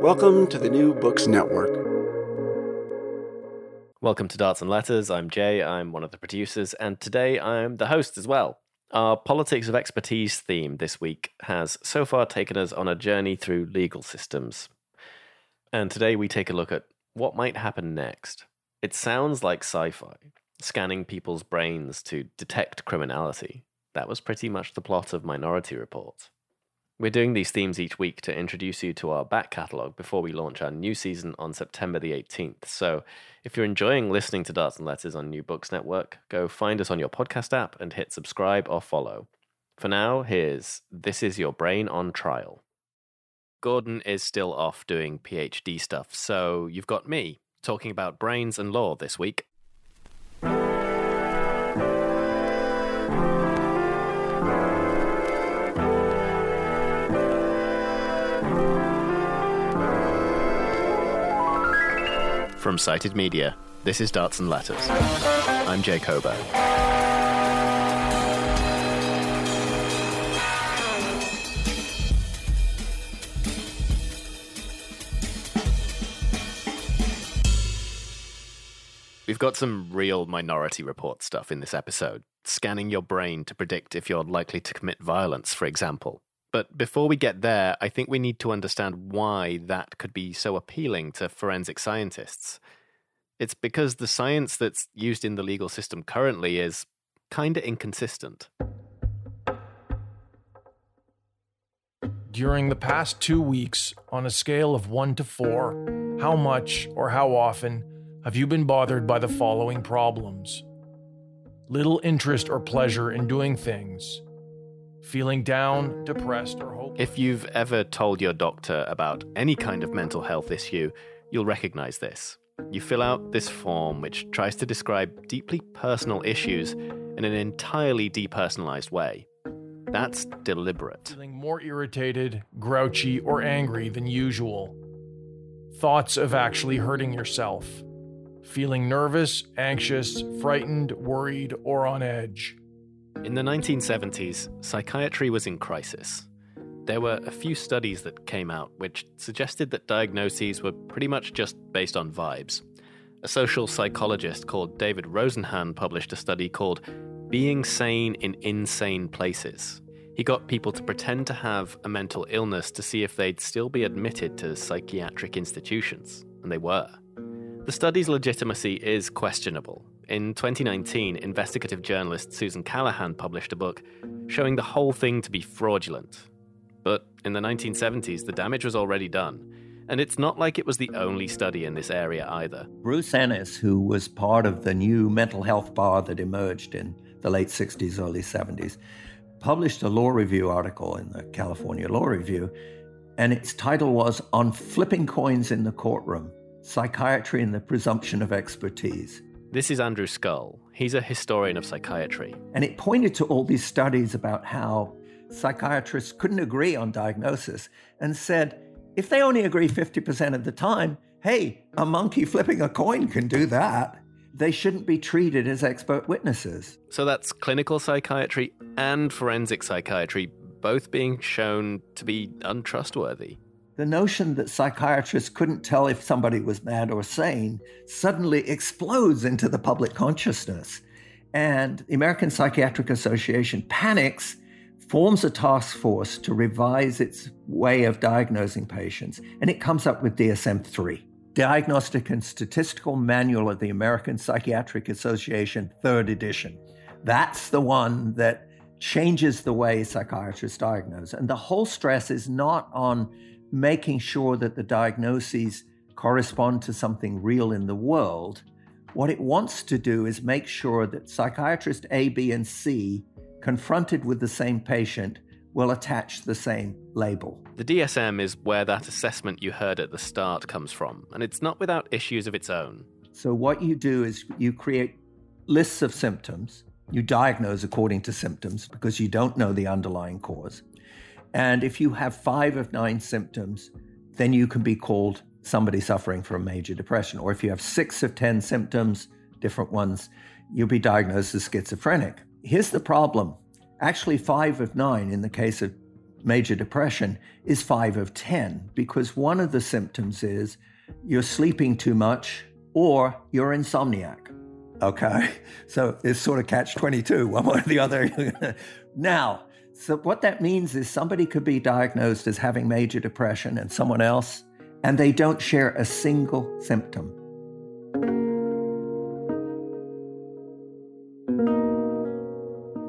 Welcome to the New Books Network. Welcome to Darts and Letters. I'm Jay. I'm one of the producers, and today I'm the host as well. Our Politics of Expertise theme this week has so far taken us on a journey through legal systems. And today we take a look at what might happen next. It sounds like sci fi, scanning people's brains to detect criminality. That was pretty much the plot of Minority Report. We're doing these themes each week to introduce you to our back catalogue before we launch our new season on September the 18th. So if you're enjoying listening to Darts and Letters on New Books Network, go find us on your podcast app and hit subscribe or follow. For now, here's This Is Your Brain on Trial. Gordon is still off doing PhD stuff, so you've got me talking about brains and law this week. From Cited Media, this is Darts and Letters. I'm Jay Cockburn. We've got some real minority report stuff in this episode, scanning your brain to predict if you're likely to commit violence, for example. But before we get there, I think we need to understand why that could be so appealing to forensic scientists. It's because the science that's used in the legal system currently is kinda inconsistent. During the past two weeks, on a scale of 1 to 4, how much or how often have you been bothered by the following problems? Little interest or pleasure in doing things, feeling down, depressed, or hopeless. If you've ever told your doctor about any kind of mental health issue, you'll recognize this. You fill out this form which tries to describe deeply personal issues in an entirely depersonalized way. That's deliberate. feeling more irritated, grouchy, or angry than usual. Thoughts of actually hurting yourself. Feeling nervous, anxious, frightened, worried, or on edge. In the 1970s, psychiatry was in crisis. There were a few studies that came out which suggested that diagnoses were pretty much just based on vibes. A social psychologist called David Rosenhan published a study called Being Sane in Insane Places. He got people to pretend to have a mental illness to see if they'd still be admitted to psychiatric institutions, and they were. The study's legitimacy is questionable. In 2019, investigative journalist Susannah Cahalan published a book showing the whole thing to be fraudulent. But in the 1970s, the damage was already done. And it's not like it was the only study in this area either. Bruce Ennis, who was part of the new mental health bar that emerged in the late 60s, early 70s, published a law review article in the California Law Review, and its title was On Flipping Coins in the Courtroom Psychiatry and the Presumption of Expertise. This is Andrew Scull. He's a historian of psychiatry. And it pointed to all these studies about how psychiatrists couldn't agree on diagnosis and said, if they only agree 50% of the time, hey, a monkey flipping a coin can do that. They shouldn't be treated as expert witnesses. So that's clinical psychiatry and forensic psychiatry both being shown to be untrustworthy. The notion that psychiatrists couldn't tell if somebody was mad or sane suddenly explodes into the public consciousness. And the American Psychiatric Association panics, forms a task force to revise its way of diagnosing patients, and it comes up with DSM 3. Diagnostic and Statistical Manual of the American Psychiatric Association, third edition. That's the one that changes the way psychiatrists diagnose. And the whole stress is not on making sure that the diagnoses correspond to something real in the world. What it wants to do is make sure that psychiatrist A, B, and C, confronted with the same patient, will attach the same label. The DSM is where that assessment you heard at the start comes from, and it's not without issues of its own. So, what you do is you create lists of symptoms. You diagnose according to symptoms because you don't know the underlying cause. And if you have five of nine symptoms, then you can be called somebody suffering from major depression. Or if you have six of 10 symptoms, different ones, you'll be diagnosed as schizophrenic. Here's the problem actually, five of nine in the case of major depression is five of 10 because one of the symptoms is you're sleeping too much or you're insomniac. Okay, so it's sort of catch 22, one way or the other. now, so what that means is somebody could be diagnosed as having major depression and someone else, and they don't share a single symptom.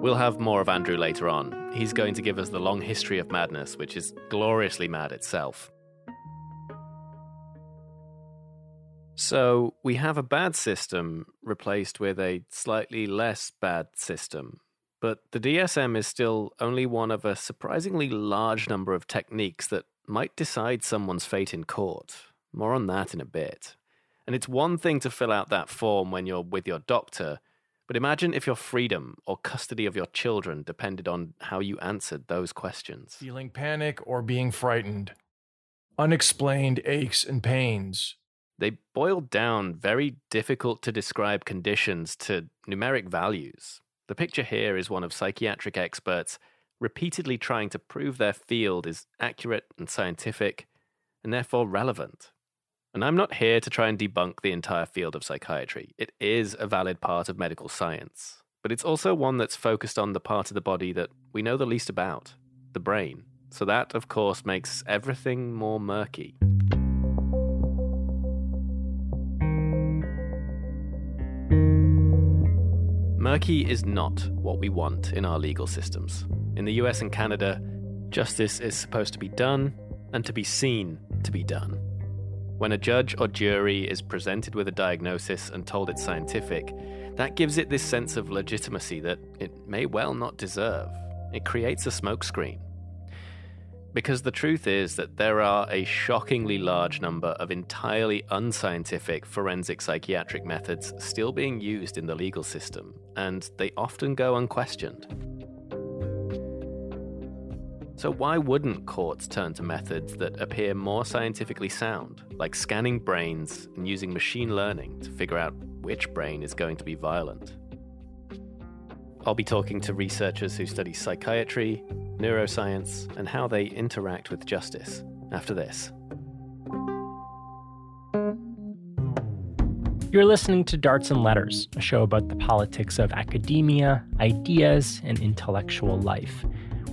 We'll have more of Andrew later on. He's going to give us the long history of madness, which is gloriously mad itself. So, we have a bad system replaced with a slightly less bad system. But the DSM is still only one of a surprisingly large number of techniques that might decide someone's fate in court. More on that in a bit. And it's one thing to fill out that form when you're with your doctor, but imagine if your freedom or custody of your children depended on how you answered those questions. Feeling panic or being frightened. Unexplained aches and pains. They boil down very difficult to describe conditions to numeric values. The picture here is one of psychiatric experts repeatedly trying to prove their field is accurate and scientific, and therefore relevant. And I'm not here to try and debunk the entire field of psychiatry. It is a valid part of medical science, but it's also one that's focused on the part of the body that we know the least about the brain. So that, of course, makes everything more murky. Murky is not what we want in our legal systems. In the US and Canada, justice is supposed to be done and to be seen to be done. When a judge or jury is presented with a diagnosis and told it's scientific, that gives it this sense of legitimacy that it may well not deserve. It creates a smokescreen. Because the truth is that there are a shockingly large number of entirely unscientific forensic psychiatric methods still being used in the legal system, and they often go unquestioned. So, why wouldn't courts turn to methods that appear more scientifically sound, like scanning brains and using machine learning to figure out which brain is going to be violent? I'll be talking to researchers who study psychiatry, neuroscience, and how they interact with justice after this. You're listening to Darts and Letters, a show about the politics of academia, ideas, and intellectual life.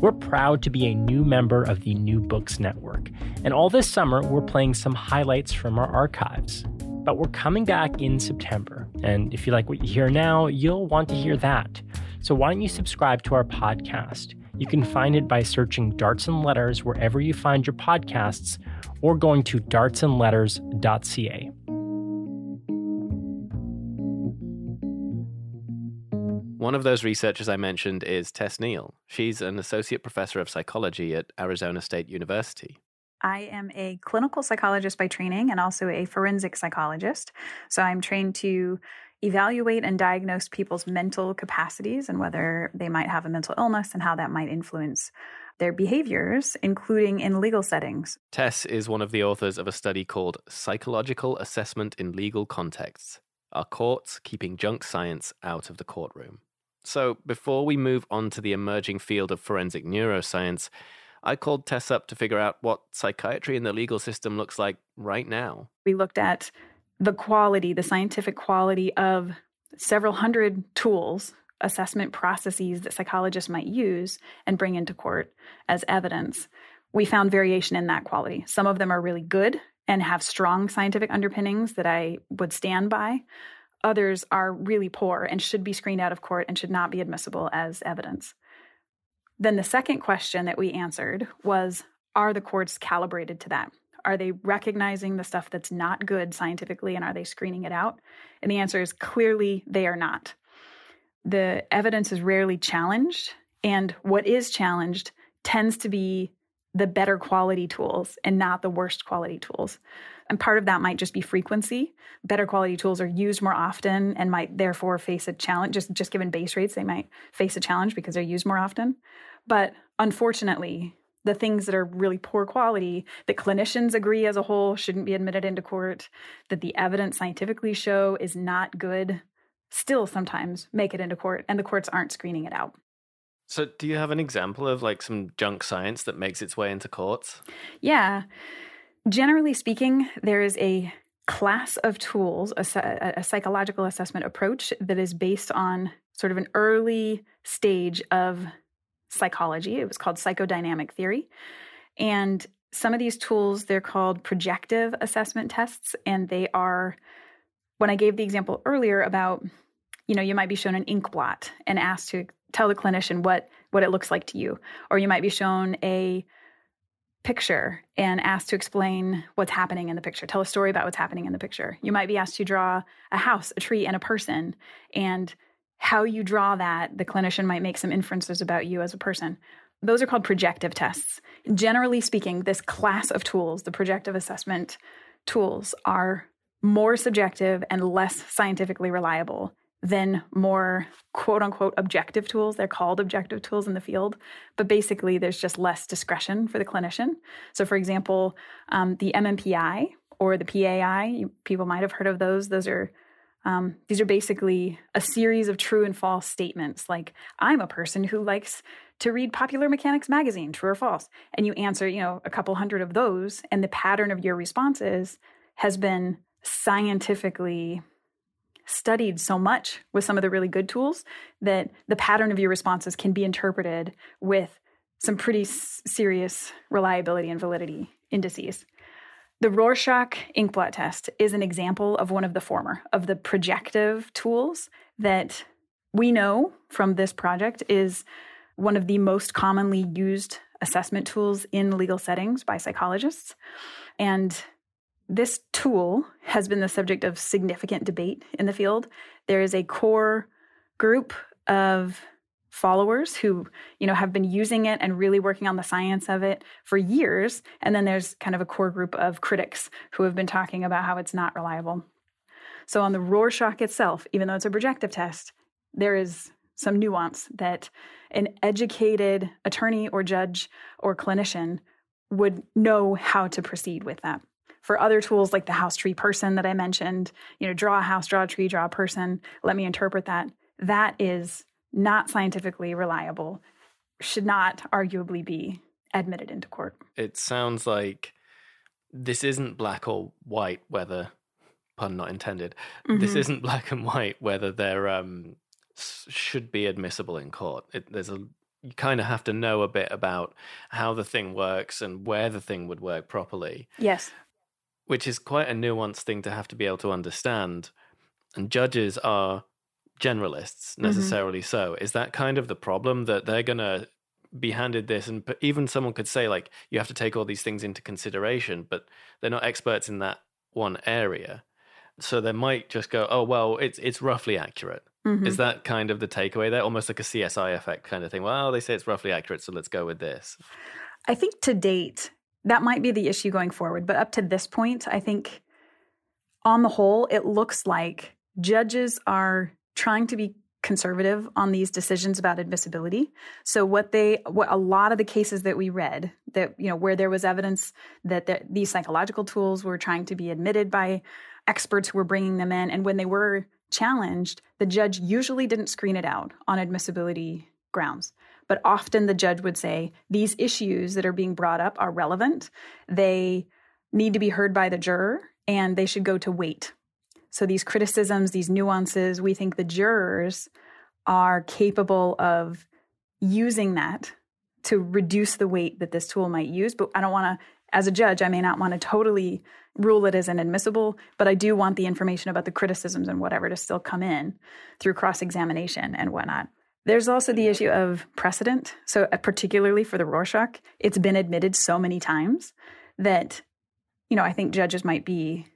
We're proud to be a new member of the New Books Network, and all this summer we're playing some highlights from our archives. But we're coming back in September, and if you like what you hear now, you'll want to hear that. So why don't you subscribe to our podcast? You can find it by searching Darts and Letters wherever you find your podcasts or going to dartsandletters.ca. One of those researchers I mentioned is Tess Neal. She's an associate professor of psychology at Arizona State University. I am a clinical psychologist by training and also a forensic psychologist. So I'm trained to evaluate and diagnose people's mental capacities and whether they might have a mental illness and how that might influence their behaviors, including in legal settings. Tess is one of the authors of a study called Psychological Assessment in Legal Contexts Are Courts Keeping Junk Science Out of the Courtroom? So, before we move on to the emerging field of forensic neuroscience, I called Tess up to figure out what psychiatry in the legal system looks like right now. We looked at the quality, the scientific quality of several hundred tools assessment processes that psychologists might use and bring into court as evidence, we found variation in that quality. Some of them are really good and have strong scientific underpinnings that I would stand by. Others are really poor and should be screened out of court and should not be admissible as evidence. Then the second question that we answered was Are the courts calibrated to that? Are they recognizing the stuff that's not good scientifically and are they screening it out? And the answer is clearly they are not. The evidence is rarely challenged, and what is challenged tends to be the better quality tools and not the worst quality tools. And part of that might just be frequency. Better quality tools are used more often and might therefore face a challenge. Just, just given base rates, they might face a challenge because they're used more often. But unfortunately, the things that are really poor quality that clinicians agree as a whole shouldn't be admitted into court, that the evidence scientifically show is not good, still sometimes make it into court, and the courts aren't screening it out. So, do you have an example of like some junk science that makes its way into courts? Yeah. Generally speaking, there is a class of tools, a, a, psychological assessment approach that is based on sort of an early stage of psychology. It was called psychodynamic theory. And some of these tools, they're called projective assessment tests. And they are, when I gave the example earlier about, you know, you might be shown an ink blot and asked to tell the clinician what what it looks like to you. Or you might be shown a picture and asked to explain what's happening in the picture, tell a story about what's happening in the picture. You might be asked to draw a house, a tree, and a person. And how you draw that, the clinician might make some inferences about you as a person. Those are called projective tests. Generally speaking, this class of tools, the projective assessment tools, are more subjective and less scientifically reliable than more quote unquote objective tools. They're called objective tools in the field, but basically there's just less discretion for the clinician. So, for example, um, the MMPI or the PAI, people might have heard of those. Those are um, these are basically a series of true and false statements, like I'm a person who likes to read Popular Mechanics magazine, true or false, and you answer, you know, a couple hundred of those, and the pattern of your responses has been scientifically studied so much with some of the really good tools that the pattern of your responses can be interpreted with some pretty s- serious reliability and validity indices. The Rorschach inkblot test is an example of one of the former, of the projective tools that we know from this project is one of the most commonly used assessment tools in legal settings by psychologists. And this tool has been the subject of significant debate in the field. There is a core group of followers who you know have been using it and really working on the science of it for years. And then there's kind of a core group of critics who have been talking about how it's not reliable. So on the rorschach itself even though it's a projective test there is some nuance that an educated attorney or judge or clinician would know how to proceed with that. For other tools like the house tree person that i mentioned you know draw a house draw a tree draw a person let me interpret that. That is not scientifically reliable, should not arguably be admitted into court. It sounds like this isn't black or white, whether, pun not intended, mm-hmm. this isn't black and white, whether they're, um, should be admissible in court. It, there's a, you kind of have to know a bit about how the thing works and where the thing would work properly. Yes. Which is quite a nuanced thing to have to be able to understand. And judges are generalists mm-hmm. necessarily mm-hmm. so is that kind of the problem that they're going to be handed this and even someone could say like you have to take all these things into consideration but they're not experts in that one area so they might just go oh well it's it's roughly accurate mm-hmm. is that kind of the takeaway there almost like a csi effect kind of thing well they say it's roughly accurate so let's go with this i think to date that might be the issue going forward but up to this point i think on the whole it looks like judges are trying to be conservative on these decisions about admissibility. So what they what a lot of the cases that we read that you know where there was evidence that the, these psychological tools were trying to be admitted by experts who were bringing them in and when they were challenged the judge usually didn't screen it out on admissibility grounds but often the judge would say these issues that are being brought up are relevant they need to be heard by the juror and they should go to weight so these criticisms, these nuances, we think the jurors are capable of using that to reduce the weight that this tool might use. But I don't want to, as a judge, I may not want to totally rule it as inadmissible, but I do want the information about the criticisms and whatever to still come in through cross examination and whatnot. There's also the issue of precedent. So, uh, particularly for the Rorschach, it's been admitted so many times that, you know, I think judges might be,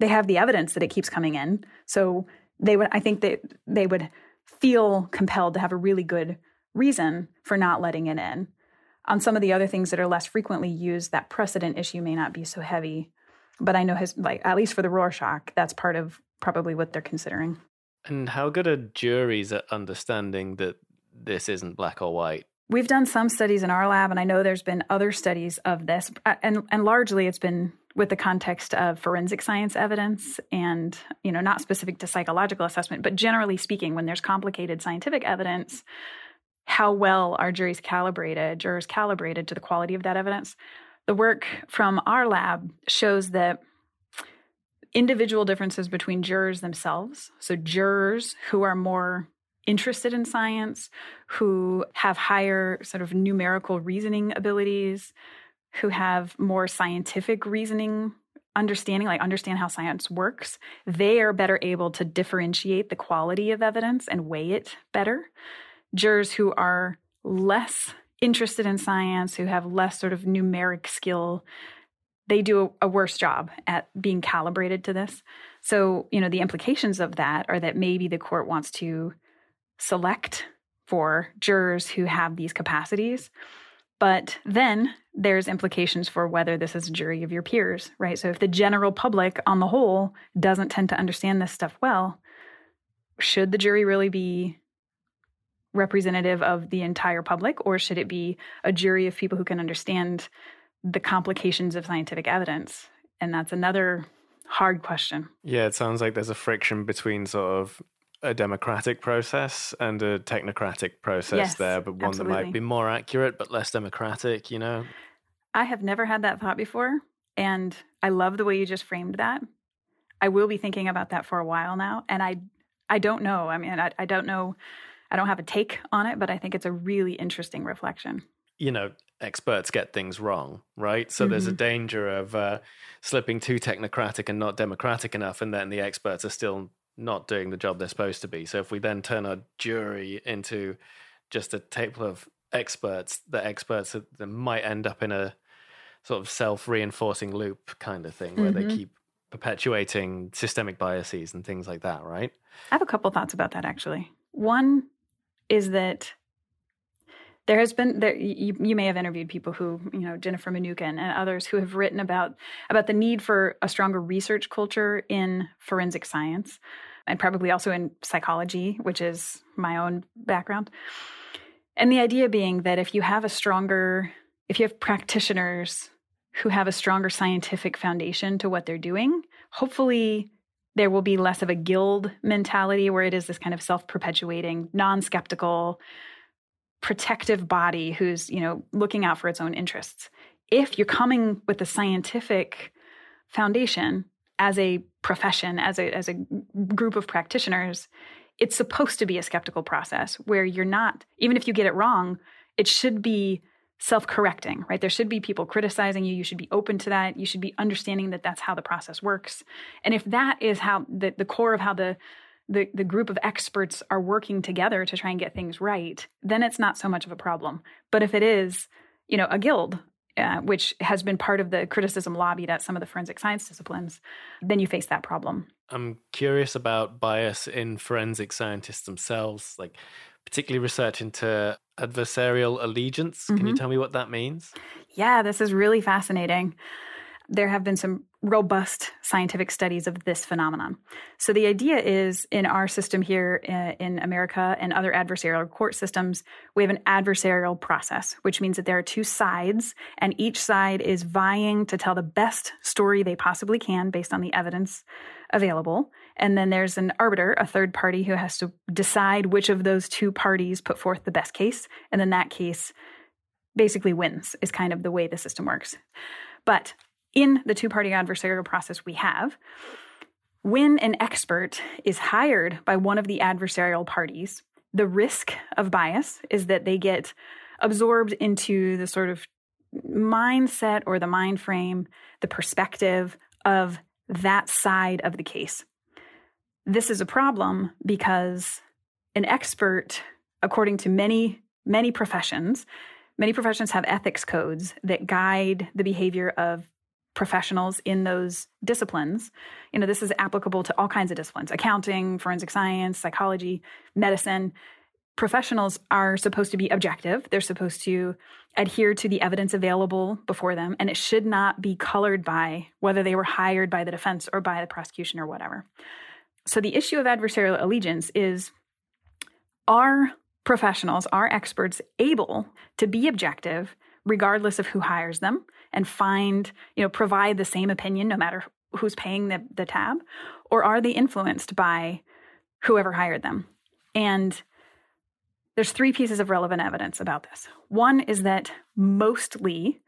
they have the evidence that it keeps coming in. So, they would, I think that they would feel compelled to have a really good reason for not letting it in. On some of the other things that are less frequently used, that precedent issue may not be so heavy. But I know his, like, at least for the Rorschach, that's part of probably what they're considering. And how good are juries at understanding that this isn't black or white? We've done some studies in our lab, and I know there's been other studies of this, and and largely it's been with the context of forensic science evidence, and you know not specific to psychological assessment, but generally speaking, when there's complicated scientific evidence, how well are juries calibrated, jurors calibrated to the quality of that evidence? The work from our lab shows that individual differences between jurors themselves. So, jurors who are more interested in science, who have higher sort of numerical reasoning abilities, who have more scientific reasoning understanding, like understand how science works, they are better able to differentiate the quality of evidence and weigh it better. Jurors who are less interested in science, who have less sort of numeric skill, they do a, worse job at being calibrated to this. So, you know, the implications of that are that maybe the court wants to select for jurors who have these capacities. But then there's implications for whether this is a jury of your peers, right? So if the general public on the whole doesn't tend to understand this stuff well, should the jury really be representative of the entire public or should it be a jury of people who can understand the complications of scientific evidence? And that's another hard question. Yeah, it sounds like there's a friction between sort of a democratic process and a technocratic process yes, there, but one absolutely. that might be more accurate but less democratic, you know? I have never had that thought before. And I love the way you just framed that. I will be thinking about that for a while now. And I I don't know. I mean, I, I don't know. I don't have a take on it, but I think it's a really interesting reflection you know, experts get things wrong, right? So mm-hmm. there's a mm-hmm. danger of uh, slipping too technocratic and not democratic enough, and then the experts are still not doing the job they're supposed to be. So if we then turn our jury into just a table of experts, the experts that might end up in a sort of self-reinforcing loop kind of thing, where mm-hmm. they keep perpetuating systemic biases and things like that, right? I have a couple thoughts about that actually. One is that there has been there you, you may have interviewed people who you know jennifer Mnookin and others who have written about about the need for a stronger research culture in forensic science and probably also in psychology which is my own background. And the idea being that if you have a stronger if you have practitioners who have a stronger scientific foundation to what they're doing hopefully there will be less of a guild mentality where it is this kind of self-perpetuating non-skeptical protective body who's, you know, looking out for its own interests. If you're coming with a scientific foundation as a profession, as a as a group of practitioners, it's supposed to be a skeptical process where you're not even if you get it wrong, it should be self-correcting, right? There should be people criticizing you. You should be open to that. You should be understanding that that's how the process works. And if that is how the, the core of how the the, the group of experts are working together to try and get things right, then it's not so much of a problem. But if it is, you know, a guild, uh, which has been part of the criticism lobbied at some of the forensic science disciplines, then you face that problem. I'm curious about bias in forensic scientists themselves, like particularly research into adversarial allegiance. Mm-hmm. Can you mm-hmm. tell me what that means? Yeah, this is really fascinating there have been some robust scientific studies of this phenomenon. So the idea is in our system here uh, in America and other adversarial court systems, we have an adversarial process, which means that there are two sides and each side is vying to tell the best story they possibly can based on the evidence available. And then there's an arbiter, a third party who has to decide which of those two parties put forth the best case. And then that case basically wins, is kind of the way the system works. But in the two party adversarial process we have, when an expert is hired by one of the adversarial parties, the risk of bias is that they get absorbed into the sort of mindset or the mind frame, the perspective of that side of the case. This is a problem because an expert, according to many, many professions, many professions have ethics codes that guide the behavior of professionals in those disciplines. You know, this is applicable to all kinds of disciplines accounting, forensic science, psychology, medicine. Professionals are supposed to be objective. They're supposed to adhere to the evidence available before them, and it should not be colored by whether they were hired by the defense or by the prosecution or whatever. So, the issue of adversarial allegiance is are professionals, are experts able to be objective regardless of who hires them and find, you know, provide the same opinion no matter who's paying the, the tab? Or are they influenced by whoever hired them? And there's three pieces of relevant evidence about this. One is that mostly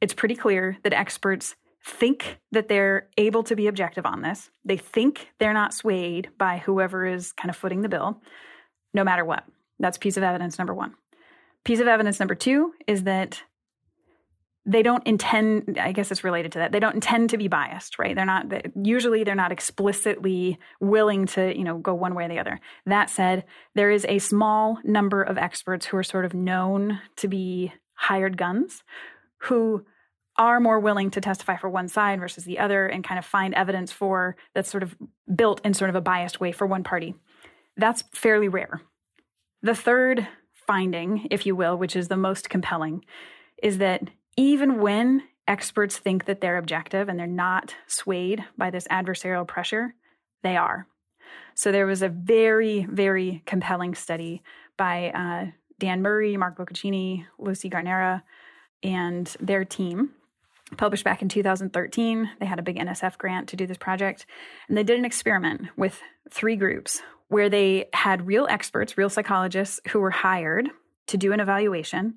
it's pretty clear that experts think that they're able to be objective on this. They think they're not swayed by whoever is kind of footing the bill, no matter what. That's piece of evidence number one. Piece of evidence number two is that they don't intend i guess it's related to that they don't intend to be biased right? They're not usually they're not explicitly willing to you know go one way or the other. That said there is a small number of experts who are sort of known to be hired guns who are more willing to testify for one side versus the other and kind of find evidence for that's sort of built in sort of a biased way for one party. That's fairly rare. The third finding if you will which is the most compelling is that even when experts think that they're objective and they're not swayed by this adversarial pressure, they are. So there was a very, very compelling study by uh, Dan Murrie, Mark Boccaccini, Lucy Guarnera, and their team, published back in 2013. They had a big NSF grant to do this project. And they did an experiment with three groups where they had real experts, real psychologists who were hired to do an evaluation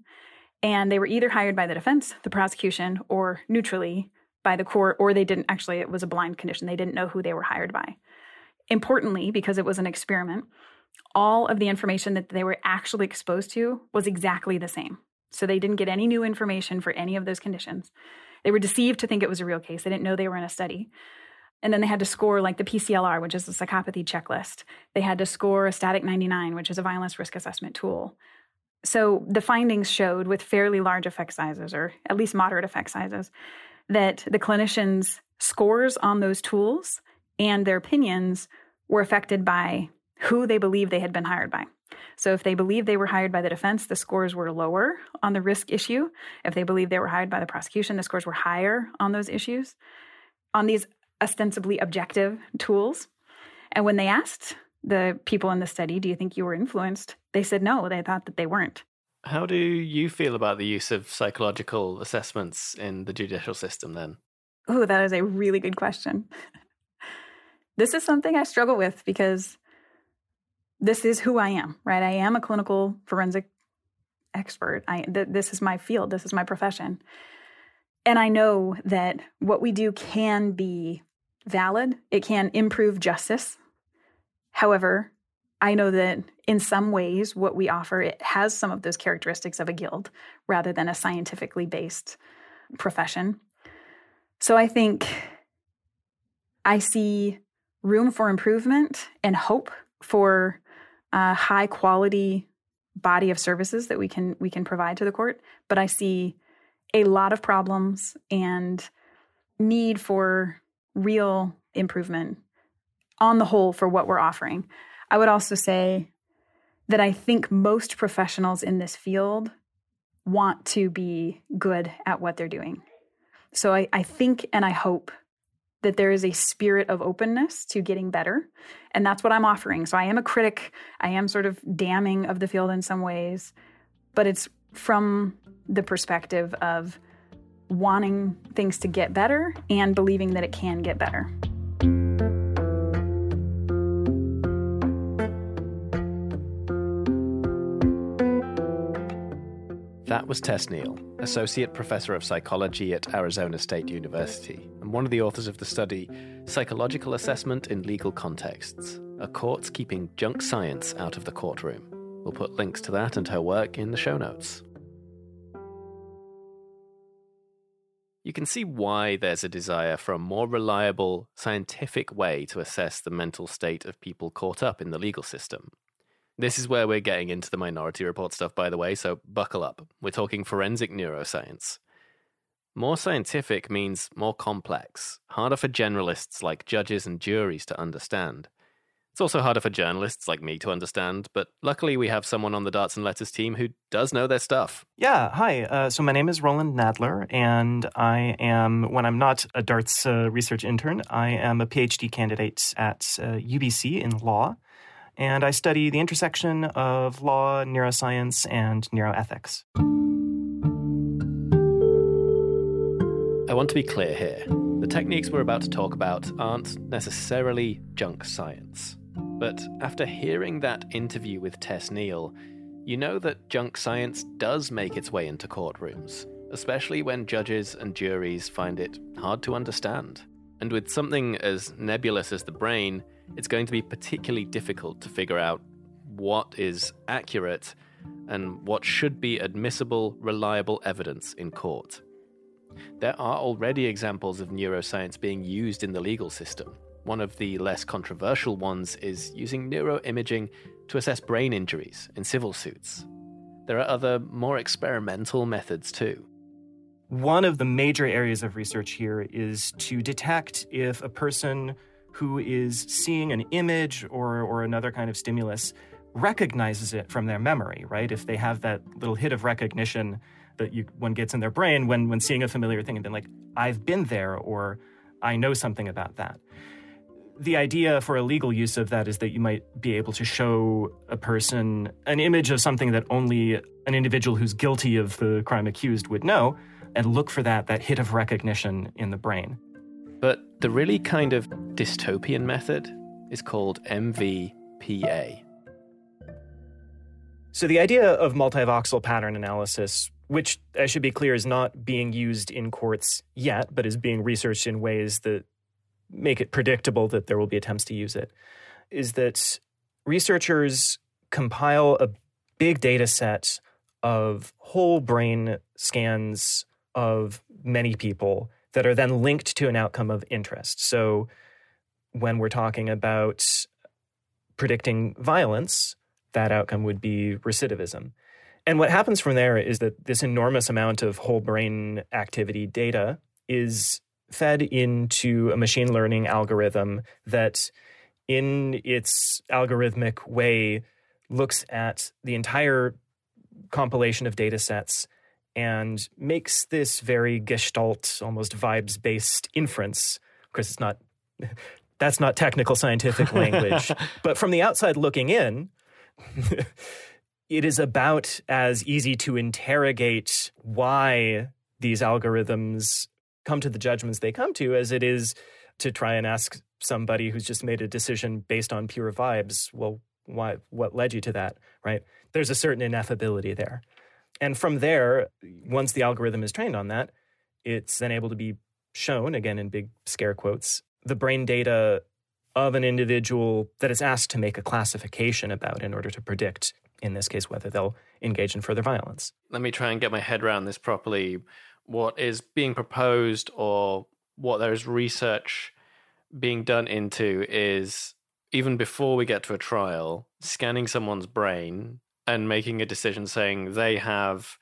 and they were either hired by the defense, the prosecution, or neutrally by the court, or they didn't actually, it was a blind condition. They didn't know who they were hired by. Importantly, because it was an experiment, all of the information that they were actually exposed to was exactly the same. So they didn't get any new information for any of those conditions. They were deceived to think it was a real case. They didn't know they were in a study. And then they had to score like the PCLR, which is a psychopathy checklist. They had to score a static 99, which is a violence risk assessment tool. So the findings showed with fairly large effect sizes, or at least moderate effect sizes, that the clinicians' scores on those tools and their opinions were affected by who they believed they had been hired by. So if they believed they were hired by the defense, the scores were lower on the risk issue. If they believed they were hired by the prosecution, the scores were higher on those issues, on these ostensibly objective tools. And when they asked the people in the study, do you think you were influenced? They said no, they thought that they weren't. How do you feel about the use of psychological assessments in the judicial system then? Oh, that is a really good question. this is something I struggle with because this is who I am, right? I am a clinical forensic expert. I th- this is my field, this is my profession. And I know that what we do can be valid. It can improve justice However, I know that in some ways, what we offer it has some of those characteristics of a guild rather than a scientifically based profession. So I think I see room for improvement and hope for a high quality body of services that we can we can provide to the court. But I see a lot of problems and need for real improvement on the whole for what we're offering. I would also say that I think most professionals in this field want to be good at what they're doing. So I, I think and I hope that there is a spirit of openness to getting better. And that's what I'm offering. So I am a critic. I am sort of damning of the field in some ways, but it's from the perspective of wanting things to get better and believing that it can get better. That was Tess Neal, Associate Professor of Psychology at Arizona State University, and one of the authors of the study Psychological Assessment in Legal Contexts A Courts Keeping Junk Science Out of the Courtroom? We'll put links to that and her work in the show notes. You can see why there's a desire for a more reliable, scientific way to assess the mental state of people caught up in the legal system. This is where we're getting into the Minority Report stuff, by the way, so buckle up. We're talking forensic neuroscience. More scientific means more complex, harder for generalists like judges and juries to understand. It's also harder for journalists like me to understand, but luckily we have someone on the Darts and Letters team who does know their stuff. Yeah, hi. Uh, so my name is Roland Nadler, and I am, when I'm not a Darts uh, research intern, I am a PhD candidate at uh, UBC in law, and I study the intersection of law, neuroscience, and neuroethics. I want to be clear here. The techniques we're about to talk about aren't necessarily junk science. But after hearing that interview with Tess Neal, you know that junk science does make its way into courtrooms, especially when judges and juries find it hard to understand. And with something as nebulous as the brain, it's going to be particularly difficult to figure out what is accurate and what should be admissible, reliable evidence in court. There are already examples of neuroscience being used in the legal system. One of the less controversial ones is using neuroimaging to assess brain injuries in civil suits. There are other, more experimental methods too. One of the major areas of research here is to detect if a person who is seeing an image or, or another kind of stimulus recognizes it from their memory, right? If they have that little hit of recognition that you, one gets in their brain when, when seeing a familiar thing and being like, I've been there or I know something about that the idea for a legal use of that is that you might be able to show a person an image of something that only an individual who's guilty of the crime accused would know and look for that that hit of recognition in the brain. But the really kind of dystopian method is called MVPA. So the idea of multivoxel pattern analysis which I should be clear is not being used in courts yet, but is being researched in ways that make it predictable that there will be attempts to use it is that researchers compile a big data set of whole brain scans of many people that are then linked to an outcome of interest. So when we're talking about predicting violence, that outcome would be recidivism. And what happens from there is that this enormous amount of whole brain activity data is fed into a machine learning algorithm that, in its algorithmic way, looks at the entire compilation of data sets and makes this very gestalt, almost vibes based inference. Of course, it's not. That's not technical scientific language. but from the outside looking in, it is about as easy to interrogate why these algorithms come to the judgments they come to as it is to try and ask somebody who's just made a decision based on pure vibes, well, why, what led you to that, right? There's a certain ineffability there. And from there, once the algorithm is trained on that, it's then able to be shown, again in big scare quotes, the brain data of an individual that is asked to make a classification about in order to predict, in this case, whether they'll engage in further violence. Let me try and get my head around this properly what is being proposed or what there is research being done into is even before we get to a trial, scanning someone's brain and making a decision saying they have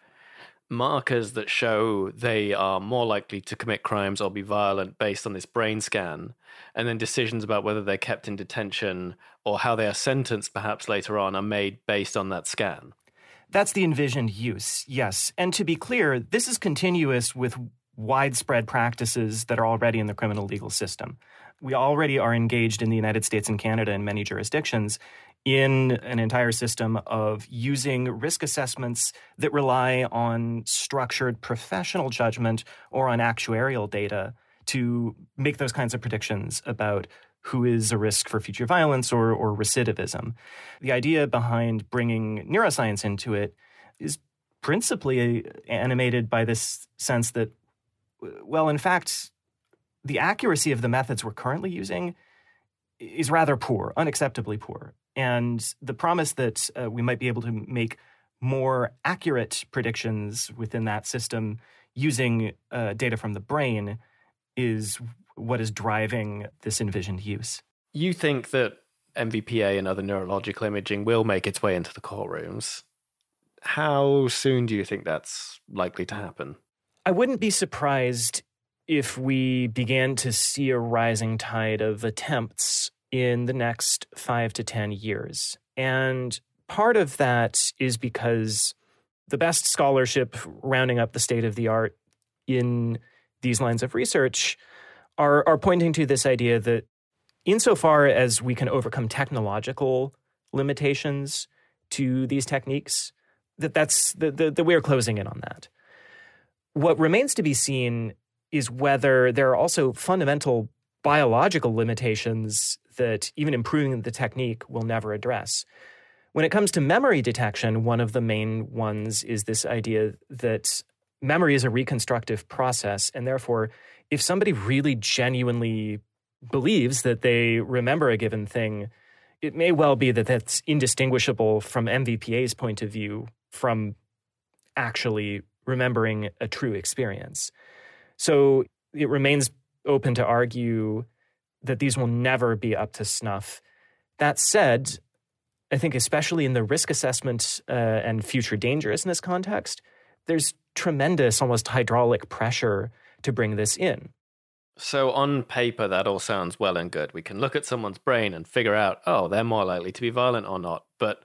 markers that show they are more likely to commit crimes or be violent based on this brain scan, and then decisions about whether they're kept in detention or how they are sentenced perhaps later on are made based on that scan. That's the envisioned use, yes. And to be clear, this is continuous with widespread practices that are already in the criminal legal system. We already are engaged in the United States and Canada in many jurisdictions in an entire system of using risk assessments that rely on structured professional judgment or on actuarial data to make those kinds of predictions about who is a risk for future violence or, or recidivism. The idea behind bringing neuroscience into it is principally animated by this sense that, well, in fact, the accuracy of the methods we're currently using is rather poor, unacceptably poor. And the promise that uh, we might be able to make more accurate predictions within that system using uh, data from the brain is what is driving this envisioned use. You think that MVPA and other neurological imaging will make its way into the courtrooms. How soon do you think that's likely to happen? I wouldn't be surprised if we began to see a rising tide of attempts in the next five to 10 years. And part of that is because the best scholarship rounding up the state of the art in these lines of research are, are pointing to this idea that insofar as we can overcome technological limitations to these techniques, that that's that the, the, we're closing in on that. What remains to be seen is whether there are also fundamental biological limitations that even improving the technique will never address. When it comes to memory detection, one of the main ones is this idea that memory is a reconstructive process, and therefore, if somebody really genuinely believes that they remember a given thing, it may well be that that's indistinguishable from MVPA's point of view from actually remembering a true experience. So it remains open to argue that these will never be up to snuff. That said, I think, especially in the risk assessment uh, and future dangerousness context, there's tremendous, almost hydraulic pressure to bring this in. So, on paper, that all sounds well and good. We can look at someone's brain and figure out, oh, they're more likely to be violent or not. But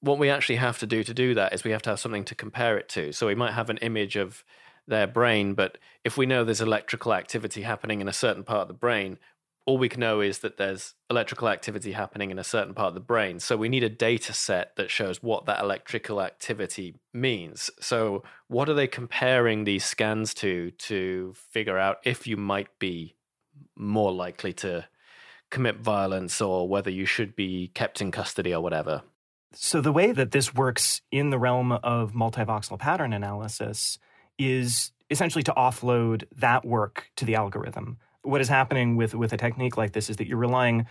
what we actually have to do to do that is we have to have something to compare it to. So, we might have an image of their brain, but if we know there's electrical activity happening in a certain part of the brain, all we can know is that there's electrical activity happening in a certain part of the brain. So we need a data set that shows what that electrical activity means. So what are they comparing these scans to to figure out if you might be more likely to commit violence or whether you should be kept in custody or whatever? So the way that this works in the realm of multivoxel pattern analysis is essentially to offload that work to the algorithm what is happening with with a technique like this is that you're relying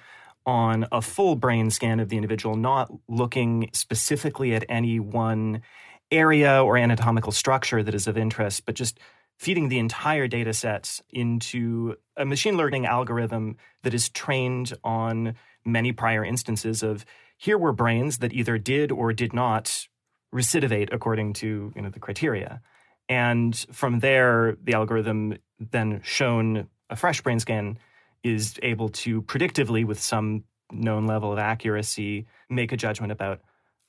on a full brain scan of the individual, not looking specifically at any one area or anatomical structure that is of interest, but just feeding the entire data set into a machine learning algorithm that is trained on many prior instances of here were brains that either did or did not recidivate according to you know the criteria. And from there the algorithm then shown a fresh brain scan is able to predictively, with some known level of accuracy, make a judgment about,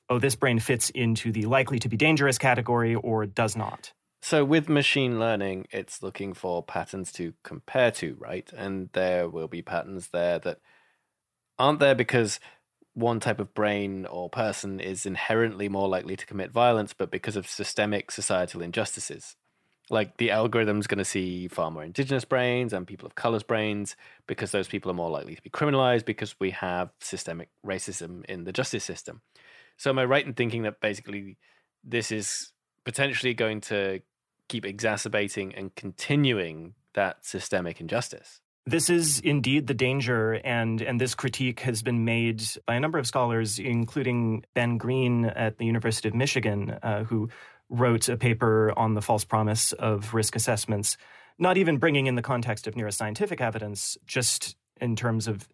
oh, this brain fits into the likely to be dangerous category or does not. So, with machine learning, it's looking for patterns to compare to, right? And there will be patterns there that aren't there because one type of brain or person is inherently more likely to commit violence, but because of systemic societal injustices like the algorithm's going to see far more indigenous brains and people of color's brains because those people are more likely to be criminalized because we have systemic racism in the justice system. So am I right in thinking that basically this is potentially going to keep exacerbating and continuing that systemic injustice? This is indeed the danger, and, and this critique has been made by a number of scholars, including Ben Green at the University of Michigan, uh, who wrote a paper on the false promise of risk assessments, not even bringing in the context of neuroscientific evidence, just in terms of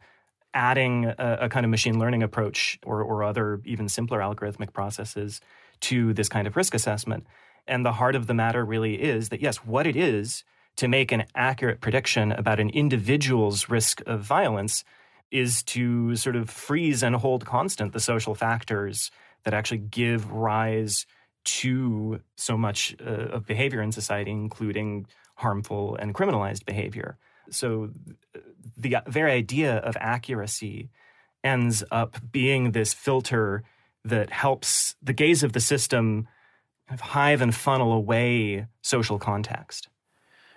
adding a, a kind of machine learning approach or, or other even simpler algorithmic processes to this kind of risk assessment. And the heart of the matter really is that, yes, what it is to make an accurate prediction about an individual's risk of violence is to sort of freeze and hold constant the social factors that actually give rise to so much uh, of behavior in society, including harmful and criminalized behavior. So uh, the very idea of accuracy ends up being this filter that helps the gaze of the system kind of hive and funnel away social context.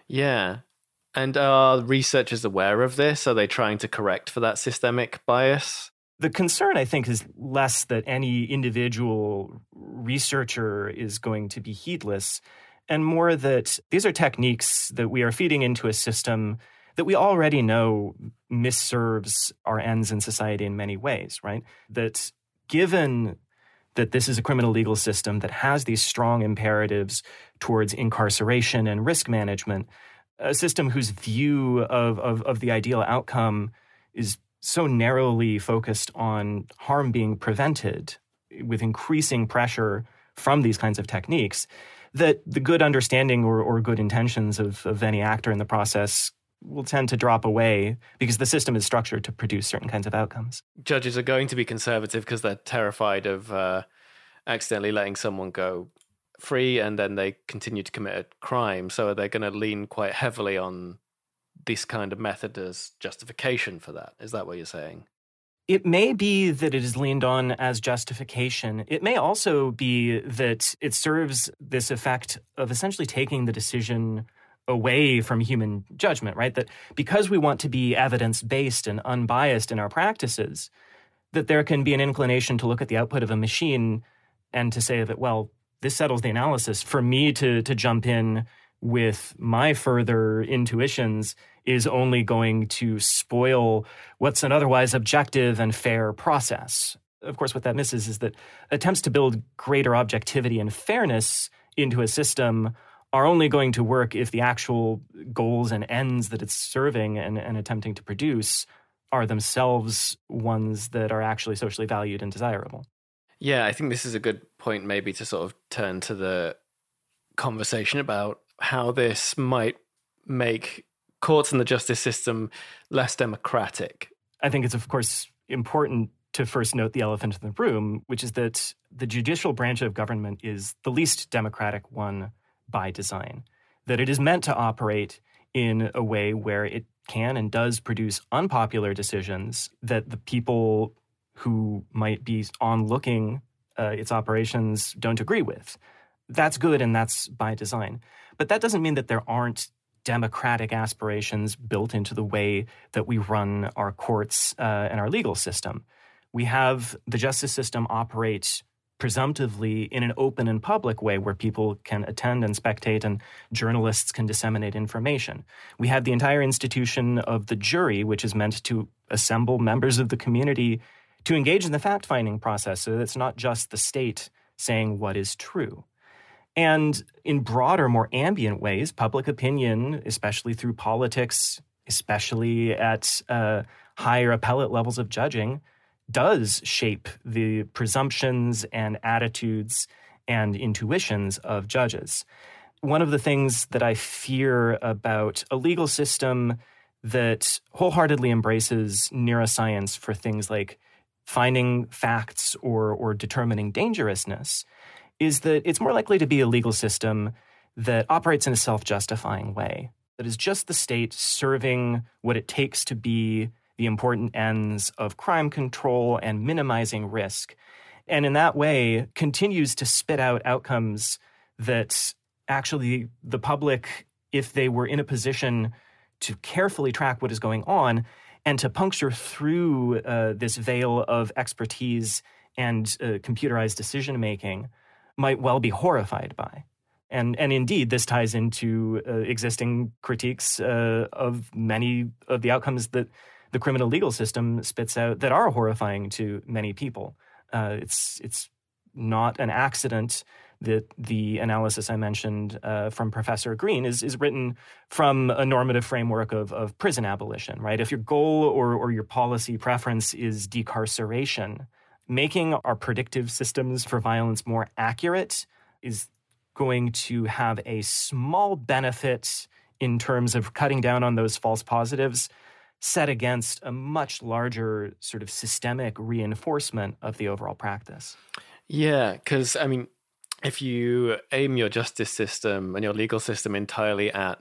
Yeah. And are researchers aware of this? Are they trying to correct for that systemic bias? The concern, I think, is less that any individual researcher is going to be heedless, and more that these are techniques that we are feeding into a system that we already know misserves our ends in society in many ways, right? That given that this is a criminal legal system that has these strong imperatives towards incarceration and risk management, a system whose view of, of, of the ideal outcome is so narrowly focused on harm being prevented with increasing pressure from these kinds of techniques, that the good understanding or, or good intentions of, of any actor in the process will tend to drop away because the system is structured to produce certain kinds of outcomes. Judges are going to be conservative because they're terrified of uh, accidentally letting someone go free and then they continue to commit a crime. So they're going to lean quite heavily on this kind of method as justification for that. Is that what you're saying? It may be that it is leaned on as justification. It may also be that it serves this effect of essentially taking the decision away from human judgment, right? That because we want to be evidence based and unbiased in our practices, that there can be an inclination to look at the output of a machine and to say that, well, this settles the analysis. For me to to jump in with my further intuitions is only going to spoil what's an otherwise objective and fair process. Of course, what that misses is that attempts to build greater objectivity and fairness into a system are only going to work if the actual goals and ends that it's serving and, and attempting to produce are themselves ones that are actually socially valued and desirable. Yeah, I think this is a good point, maybe, to sort of turn to the conversation about how this might make courts and the justice system less democratic. I think it's, of course, important to first note the elephant in the room, which is that the judicial branch of government is the least democratic one by design. That it is meant to operate in a way where it can and does produce unpopular decisions that the people who might be on looking uh, its operations don't agree with. That's good and that's by design. But that doesn't mean that there aren't democratic aspirations built into the way that we run our courts uh, and our legal system. We have the justice system operate presumptively in an open and public way where people can attend and spectate and journalists can disseminate information. We have the entire institution of the jury, which is meant to assemble members of the community to engage in the fact finding process so that it's not just the state saying what is true. And in broader, more ambient ways, public opinion, especially through politics, especially at uh, higher appellate levels of judging, does shape the presumptions and attitudes and intuitions of judges. One of the things that I fear about a legal system that wholeheartedly embraces neuroscience for things like finding facts or, or determining dangerousness is that it's more likely to be a legal system that operates in a self justifying way, that is just the state serving what it takes to be the important ends of crime control and minimizing risk. And in that way, continues to spit out outcomes that actually the public, if they were in a position to carefully track what is going on and to puncture through uh, this veil of expertise and uh, computerized decision making, might well be horrified by. And, and indeed, this ties into uh, existing critiques uh, of many of the outcomes that the criminal legal system spits out that are horrifying to many people. Uh, it's, it's not an accident that the analysis I mentioned uh, from Professor Green is, is written from a normative framework of, of prison abolition, right? If your goal or, or your policy preference is decarceration, making our predictive systems for violence more accurate is going to have a small benefit in terms of cutting down on those false positives set against a much larger sort of systemic reinforcement of the overall practice. Yeah, because I mean, if you aim your justice system and your legal system entirely at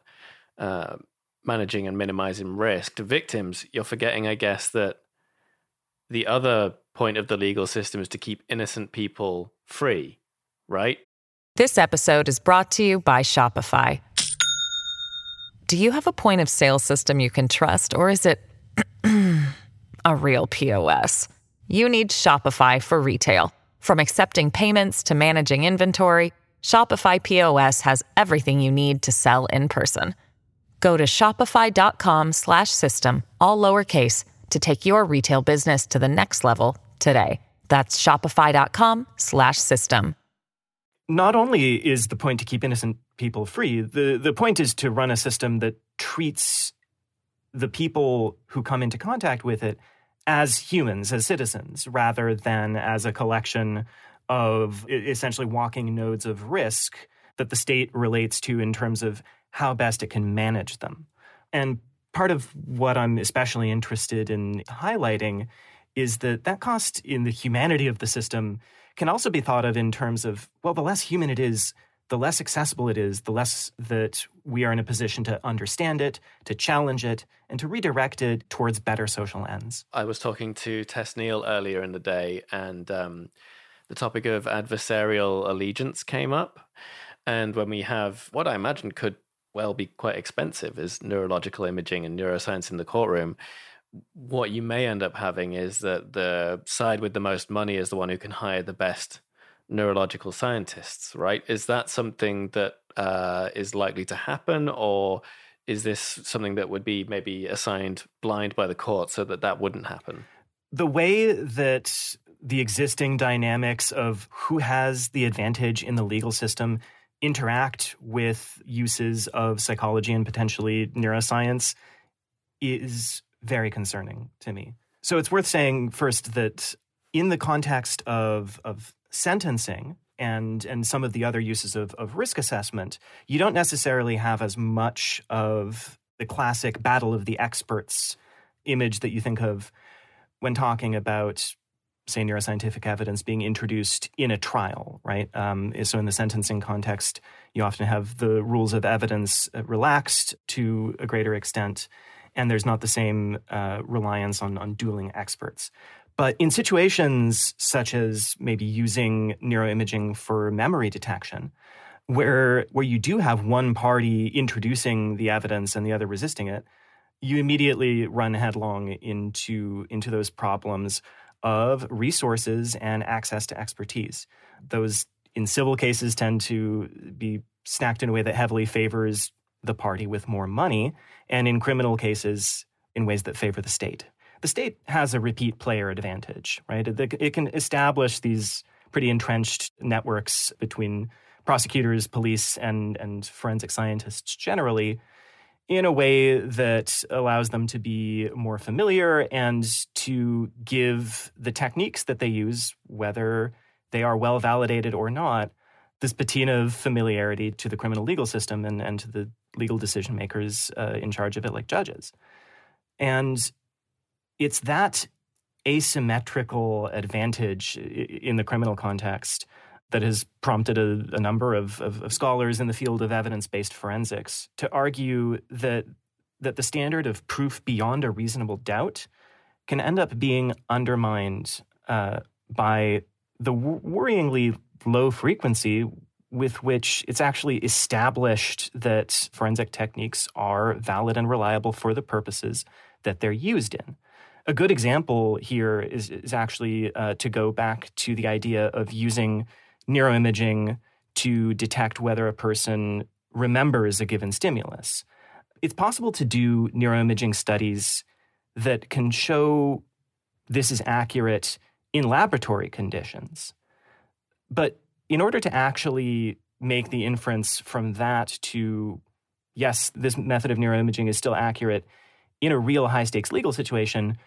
uh, managing and minimizing risk to victims, you're forgetting, I guess, that the other point of the legal system is to keep innocent people free, right? This episode is brought to you by Shopify. Do you have a point of sale system you can trust, or is it a real POS? You need Shopify for retail. From accepting payments to managing inventory, Shopify POS has everything you need to sell in person. Go to shopify.com slash system, all lowercase, to take your retail business to the next level today. That's shopify.com slash system. Not only is the point to keep innocent people free, the, the point is to run a system that treats the people who come into contact with it as humans, as citizens, rather than as a collection of essentially walking nodes of risk that the state relates to in terms of how best it can manage them. And part of what I'm especially interested in highlighting is that that cost in the humanity of the system can also be thought of in terms of, well, the less human it is, the less accessible it is, the less that we are in a position to understand it, to challenge it, and to redirect it towards better social ends. I was talking to Tess Neal earlier in the day, and um, the topic of adversarial allegiance came up. And when we have what I imagine could well be quite expensive is neurological imaging and neuroscience in the courtroom, what you may end up having is that the side with the most money is the one who can hire the best neurological scientists, right? Is that something that uh, is likely to happen, or is this something that would be maybe assigned blind by the court so that that wouldn't happen? The way that the existing dynamics of who has the advantage in the legal system interact with uses of psychology and potentially neuroscience is very concerning to me. So it's worth saying first that in the context of, of sentencing and, and some of the other uses of, of risk assessment, you don't necessarily have as much of the classic battle of the experts image that you think of when talking about say, neuroscientific evidence being introduced in a trial, right? Um, so, in the sentencing context, you often have the rules of evidence uh, relaxed to a greater extent, and there's not the same uh, reliance on, on dueling experts. But in situations such as maybe using neuroimaging for memory detection, where where you do have one party introducing the evidence and the other resisting it, you immediately run headlong into into those problems of resources and access to expertise. Those in civil cases tend to be stacked in a way that heavily favors the party with more money, and in criminal cases, in ways that favor the state. The state has a repeat player advantage, right? It can establish these pretty entrenched networks between prosecutors, police, and, and forensic scientists generally in a way that allows them to be more familiar and to give the techniques that they use, whether they are well validated or not, this patina of familiarity to the criminal legal system and, and to the legal decision makers uh, in charge of it, like judges. And it's that asymmetrical advantage in the criminal context that has prompted a, a number of, of, of, scholars in the field of evidence-based forensics to argue that that the standard of proof beyond a reasonable doubt can end up being undermined uh, by the worryingly low frequency with which it's actually established that forensic techniques are valid and reliable for the purposes that they're used in. A good example here is, is actually uh, to go back to the idea of using neuroimaging to detect whether a person remembers a given stimulus. It's possible to do neuroimaging studies that can show this is accurate in laboratory conditions. But in order to actually make the inference from that to, yes, this method of neuroimaging is still accurate in a real high stakes legal situation,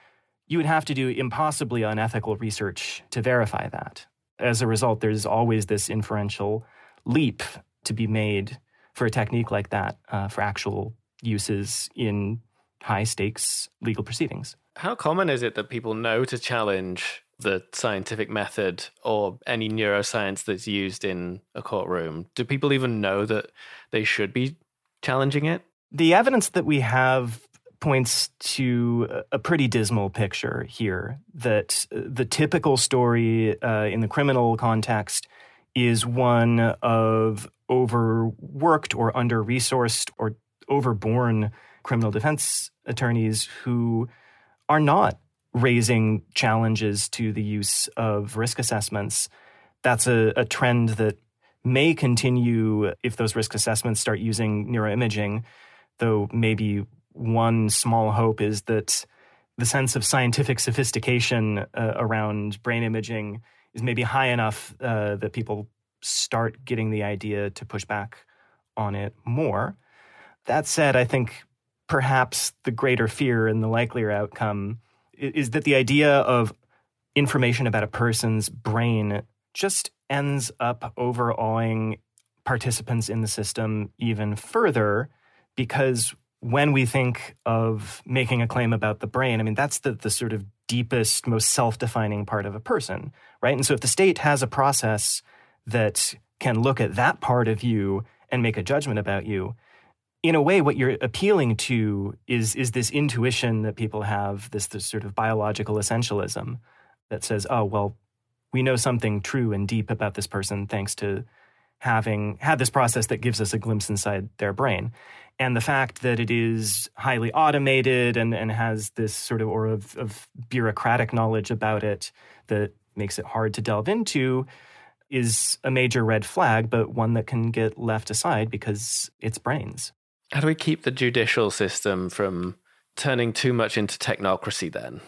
you would have to do impossibly unethical research to verify that as a result, there's always this inferential leap to be made for a technique like that uh, for actual uses in high stakes legal proceedings. How common is it that people know to challenge the scientific method or any neuroscience that's used in a courtroom? Do people even know that they should be challenging it? The evidence that we have points to a pretty dismal picture here that the typical story uh, in the criminal context is one of overworked or under resourced or overborn criminal defense attorneys who are not raising challenges to the use of risk assessments. That's a, a trend that may continue if those risk assessments start using neuroimaging though maybe one small hope is that the sense of scientific sophistication uh, around brain imaging is maybe high enough uh, that people start getting the idea to push back on it more. That said, I think perhaps the greater fear and the likelier outcome is that the idea of information about a person's brain just ends up overawing participants in the system even further because when we think of making a claim about the brain, I mean, that's the, the sort of deepest, most self defining part of a person, right? And so if the state has a process that can look at that part of you and make a judgment about you, in a way, what you're appealing to is, is this intuition that people have, this, this sort of biological essentialism that says, oh, well, we know something true and deep about this person thanks to having had this process that gives us a glimpse inside their brain. And the fact that it is highly automated and, and has this sort of aura of, of bureaucratic knowledge about it that makes it hard to delve into is a major red flag, but one that can get left aside because it's brains. How do we keep the judicial system from turning too much into technocracy then?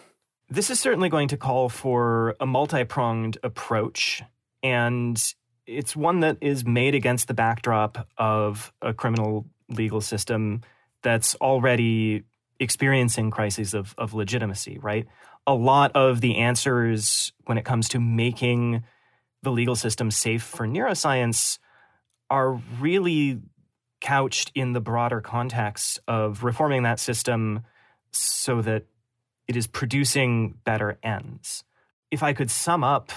This is certainly going to call for a multi pronged approach. And it's one that is made against the backdrop of a criminal legal system that's already experiencing crises of, of legitimacy, right? A lot of the answers when it comes to making the legal system safe for neuroscience are really couched in the broader context of reforming that system so that it is producing better ends. If I could sum up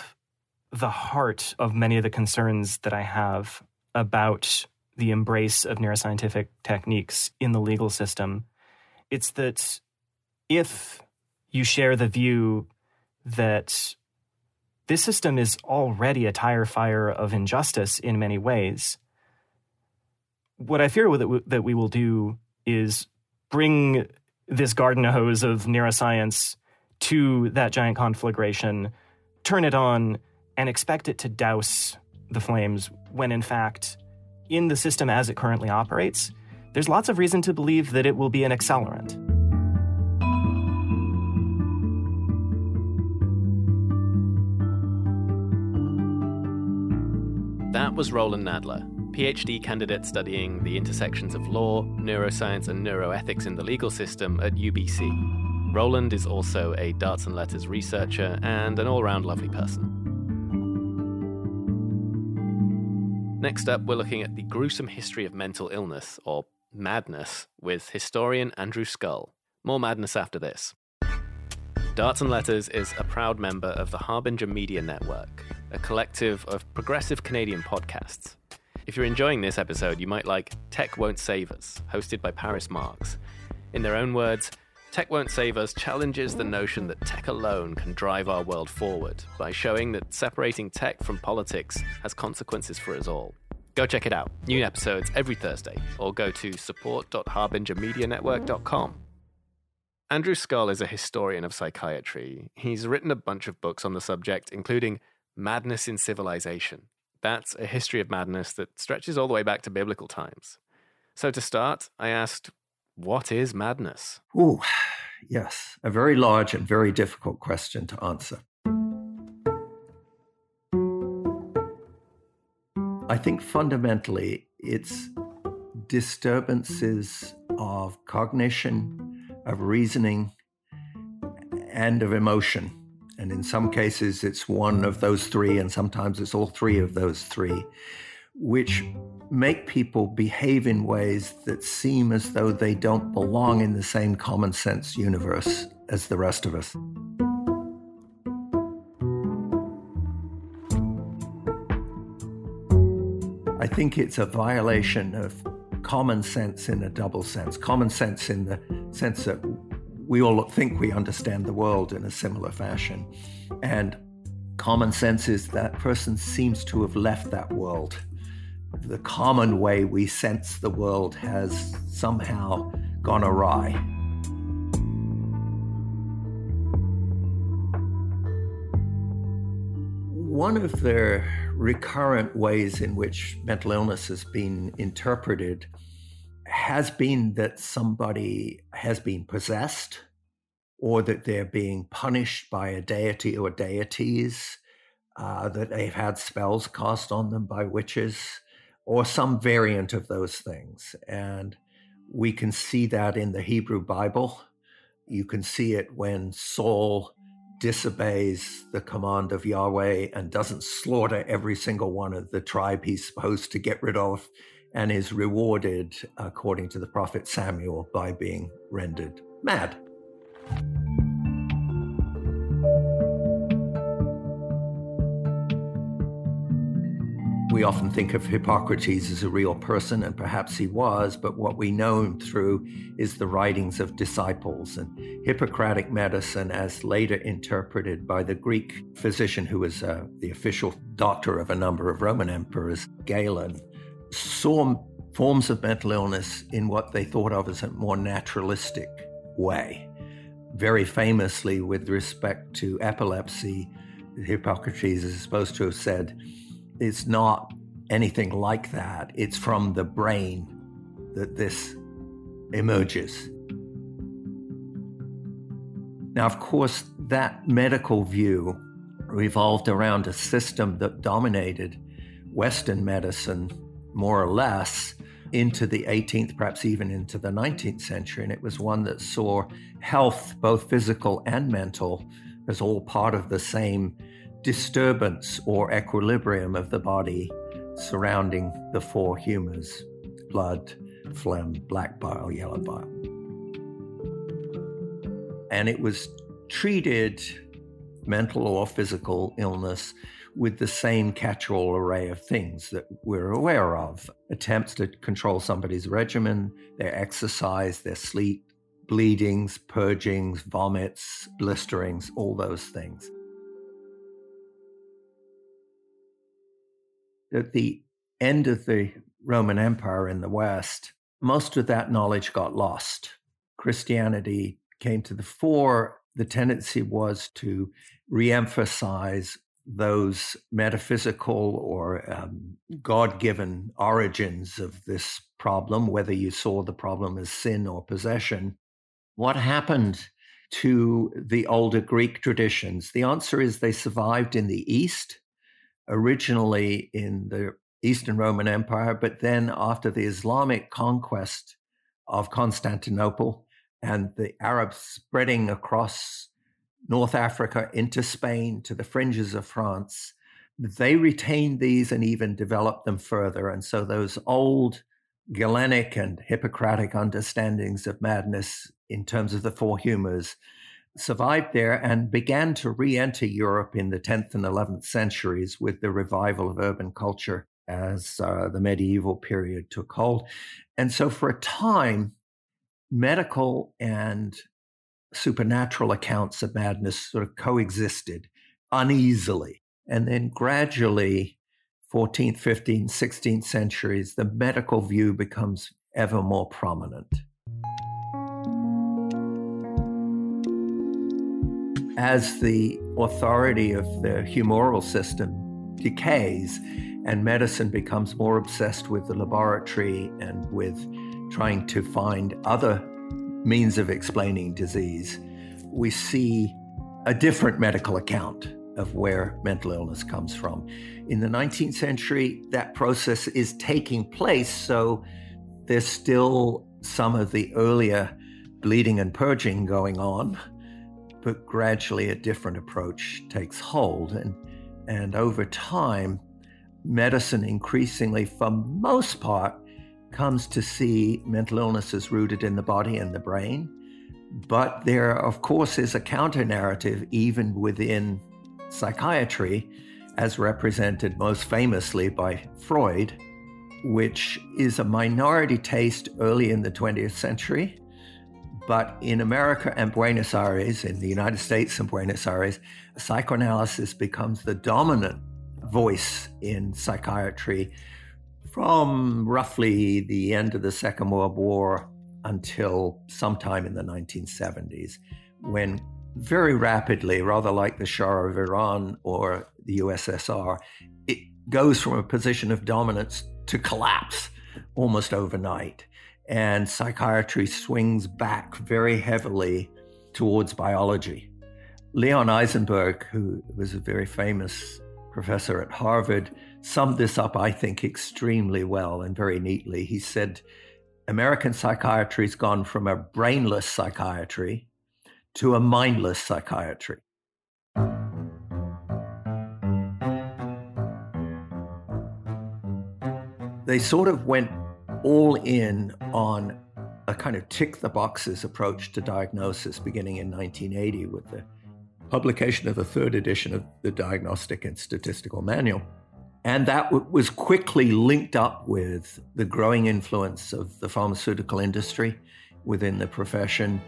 the heart of many of the concerns that I have about the embrace of neuroscientific techniques in the legal system. It's that if you share the view that this system is already a tire fire of injustice in many ways, what I fear that we will do is bring this garden hose of neuroscience to that giant conflagration, turn it on, and expect it to douse the flames when in fact in the system as it currently operates, there's lots of reason to believe that it will be an accelerant. That was Roland Nadler, PhD candidate studying the intersections of law, neuroscience, and neuroethics in the legal system at UBC. Roland is also a Darts and Letters researcher and an all round lovely person. Next up, we're looking at the gruesome history of mental illness, or madness, with historian Andrew Scull. More madness after this. Darts and Letters is a proud member of the Harbinger Media Network, a collective of progressive Canadian podcasts. If you're enjoying this episode, you might like Tech Won't Save Us, hosted by Paris Marx. In their own words, Tech Won't Save Us challenges the notion that tech alone can drive our world forward by showing that separating tech from politics has consequences for us all. Go check it out. New episodes every Thursday, or go to support.harbingermedianetwork.com. Andrew Scull is a historian of psychiatry. He's written a bunch of books on the subject, including Madness in Civilization. That's a history of madness that stretches all the way back to biblical times. So, to start, I asked, what is madness? Ooh, yes, a very large and very difficult question to answer. I think fundamentally it's disturbances of cognition, of reasoning, and of emotion. And in some cases, it's one of those three, and sometimes it's all three of those three which make people behave in ways that seem as though they don't belong in the same common sense universe as the rest of us. I think it's a violation of common sense in a double sense. Common sense in the sense that we all think we understand the world in a similar fashion. And common sense is that person seems to have left that world the common way we sense the world has somehow gone awry. One of the recurrent ways in which mental illness has been interpreted has been that somebody has been possessed or that they're being punished by a deity or deities, uh, that they've had spells cast on them by witches, or some variant of those things. And we can see that in the Hebrew Bible. You can see it when Saul disobeys the command of Yahweh and doesn't slaughter every single one of the tribe he's supposed to get rid of and is rewarded, according to the prophet Samuel, by being rendered mad. We often think of Hippocrates as a real person, and perhaps he was, but what we know him through is the writings of disciples and Hippocratic medicine, as later interpreted by the Greek physician who was uh, the official doctor of a number of Roman emperors, Galen, saw forms of mental illness in what they thought of as a more naturalistic way. Very famously, with respect to epilepsy, Hippocrates is supposed to have said, it's not anything like that. It's from the brain that this emerges. Now, of course, that medical view revolved around a system that dominated Western medicine more or less into the 18th, perhaps even into the 19th century. And it was one that saw health, both physical and mental, as all part of the same disturbance or equilibrium of the body surrounding the four humors blood, phlegm, black bile, yellow bile. And it was treated mental or physical illness with the same catch all array of things that we're aware of attempts to control somebody's regimen, their exercise, their sleep, bleedings, purgings, vomits, blisterings, all those things. At the end of the Roman Empire in the West, most of that knowledge got lost. Christianity came to the fore. The tendency was to reemphasize those metaphysical or um, God given origins of this problem, whether you saw the problem as sin or possession. What happened to the older Greek traditions? The answer is they survived in the East, originally in the Eastern Roman Empire, but then after the Islamic conquest of Constantinople and the Arabs spreading across North Africa into Spain to the fringes of France, they retained these and even developed them further. And so those old Galenic and Hippocratic understandings of madness in terms of the four humors survived there and began to re enter Europe in the 10th and 11th centuries with the revival of urban culture as uh, the medieval period took hold. And so, for a time, medical and supernatural accounts of madness sort of coexisted uneasily. And then gradually, 14th, 15th, 16th centuries, the medical view becomes ever more prominent. As the authority of the humoral system decays and medicine becomes more obsessed with the laboratory and with trying to find other means of explaining disease, we see a different medical account of where mental illness comes from. In the 19th century, that process is taking place, so there's still some of the earlier bleeding and purging going on, but gradually a different approach takes hold. And, and over time, medicine increasingly, for most part, comes to see mental illness as rooted in the body and the brain. But there, of course, is a counter narrative even within psychiatry, as represented most famously by Freud, which is a minority taste early in the 20th century. But in America and Buenos Aires, in the United States and Buenos Aires, psychoanalysis becomes the dominant voice in psychiatry from roughly the end of the Second World War until sometime in the 1970s, when very rapidly, rather like the Shah of Iran or the USSR, it goes from a position of dominance to collapse almost overnight. And psychiatry swings back very heavily towards biology. Leon Eisenberg, who was a very famous professor at Harvard, summed this up, I think, extremely well and very neatly. He said, American psychiatry's gone from a brainless psychiatry to a mindless psychiatry. They sort of went all in on a kind of tick the boxes approach to diagnosis beginning in 1980 with the publication of the third edition of the Diagnostic and Statistical Manual. And that w- was quickly linked up with the growing influence of the pharmaceutical industry within the profession,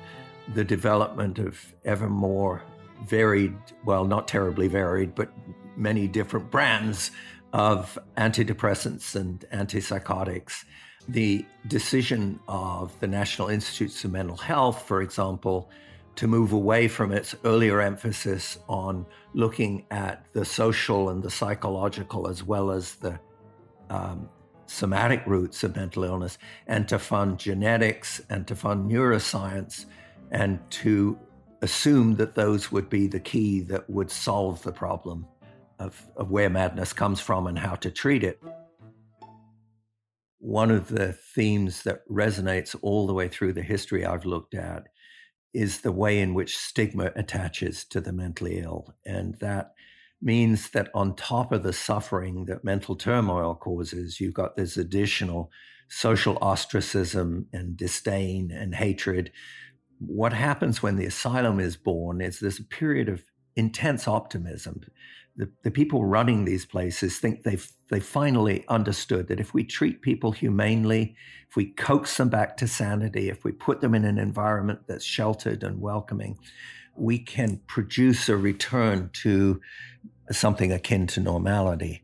the development of ever more varied, well, not terribly varied, but many different brands of antidepressants and antipsychotics. The decision of the National Institutes of Mental Health, for example, to move away from its earlier emphasis on looking at the social and the psychological as well as the um, somatic roots of mental illness and to fund genetics and to fund neuroscience and to assume that those would be the key that would solve the problem of, of where madness comes from and how to treat it. One of the themes that resonates all the way through the history I've looked at is the way in which stigma attaches to the mentally ill. And that means that on top of the suffering that mental turmoil causes, you've got this additional social ostracism and disdain and hatred. What happens when the asylum is born is there's a period of intense optimism the, the people running these places think they've they finally understood that if we treat people humanely, if we coax them back to sanity, if we put them in an environment that's sheltered and welcoming, we can produce a return to something akin to normality.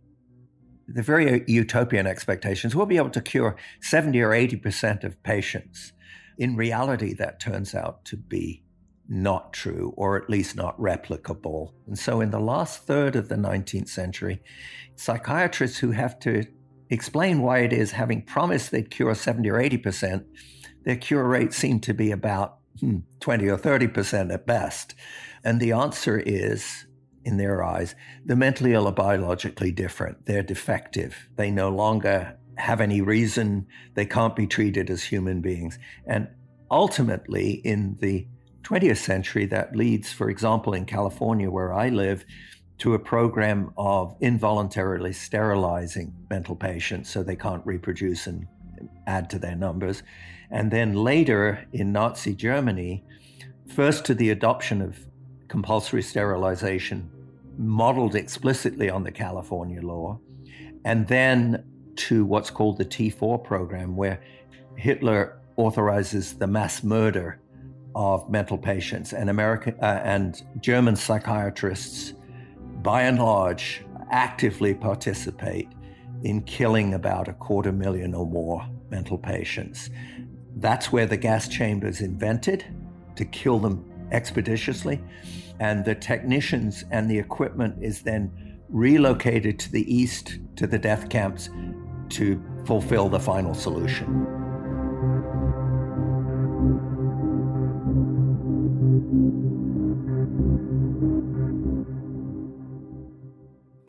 The very utopian expectations we'll be able to cure 70 or 80% of patients. In reality, that turns out to be not true, or at least not replicable. And so, in the last third of the 19th century, psychiatrists who have to explain why it is, having promised they'd cure 70 or 80%, their cure rate seemed to be about hmm, 20 or 30% at best. And the answer is, in their eyes, the mentally ill are biologically different. They're defective. They no longer have any reason. They can't be treated as human beings. And ultimately, in the 20th century that leads, for example, in California, where I live, to a program of involuntarily sterilizing mental patients so they can't reproduce and add to their numbers. And then later in Nazi Germany, first to the adoption of compulsory sterilization modeled explicitly on the California law, and then to what's called the T4 program, where Hitler authorizes the mass murder of mental patients, and American uh, and German psychiatrists, by and large, actively participate in killing about a quarter million or more mental patients. That's where the gas chamber is invented to kill them expeditiously, and the technicians and the equipment is then relocated to the east to the death camps to fulfill the final solution.